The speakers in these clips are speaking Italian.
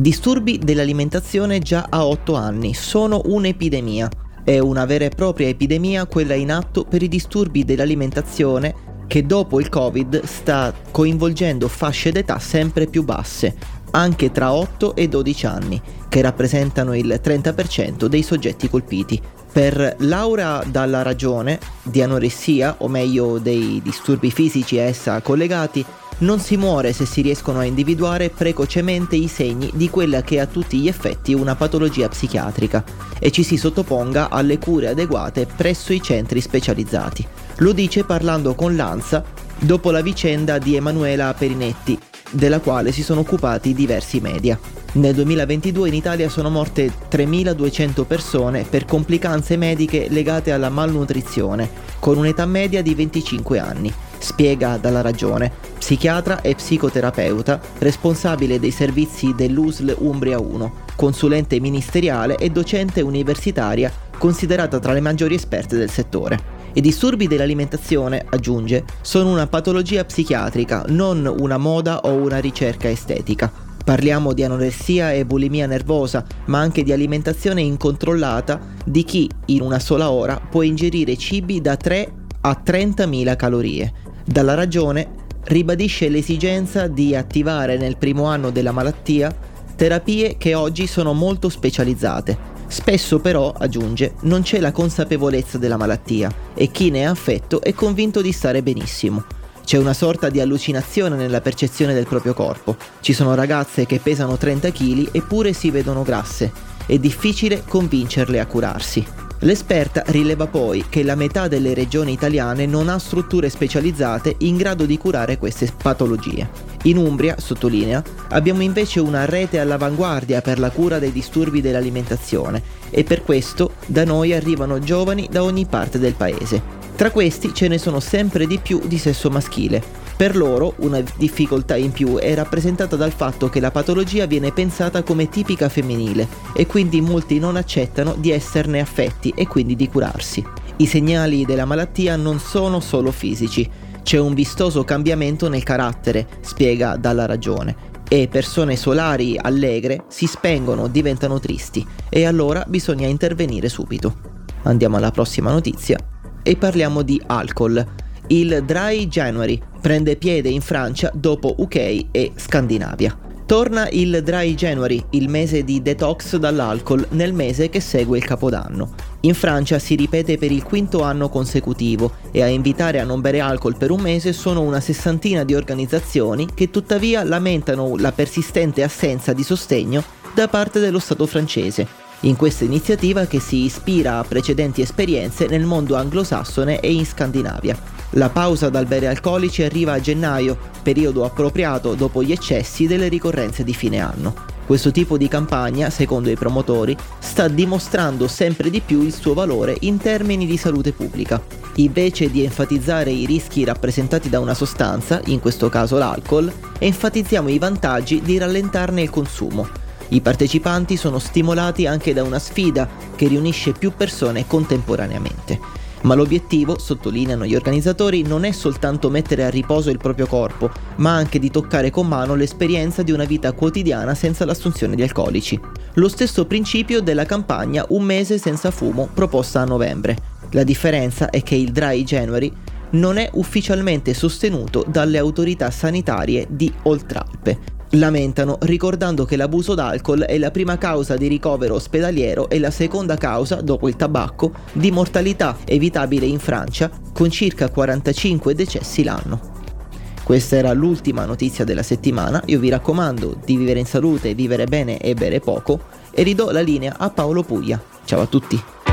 Disturbi dell'alimentazione già a 8 anni sono un'epidemia. È una vera e propria epidemia quella in atto per i disturbi dell'alimentazione che dopo il Covid sta coinvolgendo fasce d'età sempre più basse, anche tra 8 e 12 anni, che rappresentano il 30% dei soggetti colpiti. Per Laura dalla ragione di anoressia, o meglio dei disturbi fisici a essa collegati, non si muore se si riescono a individuare precocemente i segni di quella che è a tutti gli effetti una patologia psichiatrica e ci si sottoponga alle cure adeguate presso i centri specializzati. Lo dice parlando con l'ANSA dopo la vicenda di Emanuela Perinetti, della quale si sono occupati diversi media. Nel 2022 in Italia sono morte 3.200 persone per complicanze mediche legate alla malnutrizione, con un'età media di 25 anni, spiega dalla ragione, psichiatra e psicoterapeuta, responsabile dei servizi dell'USL Umbria 1, consulente ministeriale e docente universitaria, considerata tra le maggiori esperte del settore. I disturbi dell'alimentazione, aggiunge, sono una patologia psichiatrica, non una moda o una ricerca estetica. Parliamo di anoressia e bulimia nervosa, ma anche di alimentazione incontrollata di chi in una sola ora può ingerire cibi da 3 a 30.000 calorie. Dalla ragione ribadisce l'esigenza di attivare nel primo anno della malattia terapie che oggi sono molto specializzate. Spesso però, aggiunge, non c'è la consapevolezza della malattia e chi ne è affetto è convinto di stare benissimo. C'è una sorta di allucinazione nella percezione del proprio corpo. Ci sono ragazze che pesano 30 kg eppure si vedono grasse. È difficile convincerle a curarsi. L'esperta rileva poi che la metà delle regioni italiane non ha strutture specializzate in grado di curare queste patologie. In Umbria, sottolinea, abbiamo invece una rete all'avanguardia per la cura dei disturbi dell'alimentazione e per questo da noi arrivano giovani da ogni parte del paese. Tra questi ce ne sono sempre di più di sesso maschile. Per loro una difficoltà in più è rappresentata dal fatto che la patologia viene pensata come tipica femminile e quindi molti non accettano di esserne affetti e quindi di curarsi. I segnali della malattia non sono solo fisici, c'è un vistoso cambiamento nel carattere, spiega dalla ragione, e persone solari allegre si spengono, diventano tristi e allora bisogna intervenire subito. Andiamo alla prossima notizia e parliamo di alcol. Il Dry January prende piede in Francia dopo UK e Scandinavia. Torna il Dry January, il mese di detox dall'alcol, nel mese che segue il Capodanno. In Francia si ripete per il quinto anno consecutivo e a invitare a non bere alcol per un mese sono una sessantina di organizzazioni che tuttavia lamentano la persistente assenza di sostegno da parte dello Stato francese, in questa iniziativa che si ispira a precedenti esperienze nel mondo anglosassone e in Scandinavia. La pausa dal bere alcolici arriva a gennaio, periodo appropriato dopo gli eccessi delle ricorrenze di fine anno. Questo tipo di campagna, secondo i promotori, sta dimostrando sempre di più il suo valore in termini di salute pubblica. Invece di enfatizzare i rischi rappresentati da una sostanza, in questo caso l'alcol, enfatizziamo i vantaggi di rallentarne il consumo, i partecipanti sono stimolati anche da una sfida che riunisce più persone contemporaneamente. Ma l'obiettivo, sottolineano gli organizzatori, non è soltanto mettere a riposo il proprio corpo, ma anche di toccare con mano l'esperienza di una vita quotidiana senza l'assunzione di alcolici. Lo stesso principio della campagna Un mese senza fumo proposta a novembre. La differenza è che il Dry January non è ufficialmente sostenuto dalle autorità sanitarie di Oltralpe, Lamentano ricordando che l'abuso d'alcol è la prima causa di ricovero ospedaliero e la seconda causa, dopo il tabacco, di mortalità evitabile in Francia con circa 45 decessi l'anno. Questa era l'ultima notizia della settimana, io vi raccomando di vivere in salute, vivere bene e bere poco e ridò la linea a Paolo Puglia. Ciao a tutti!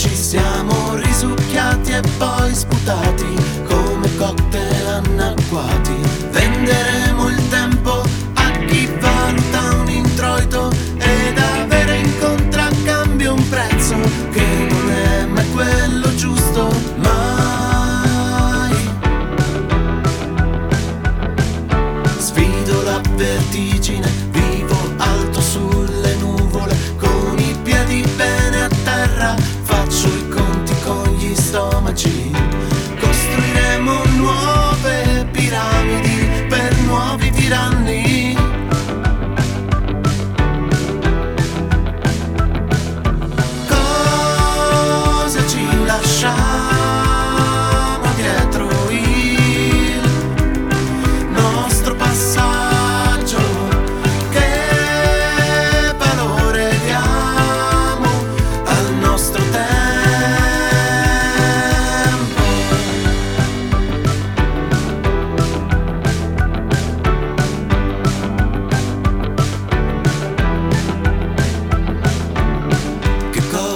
Ci siamo risucchiati e poi sputati come cocktail annacquati. Venderemo il tempo a chi valuta un introito ed avere in contraccambio un prezzo che non è mai quello giusto, mai. Sfido la vertigine, vivo alto sulle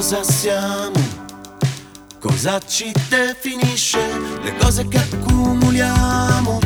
cosa siamo? Cosa ci definisce? Le cose che accumuliamo,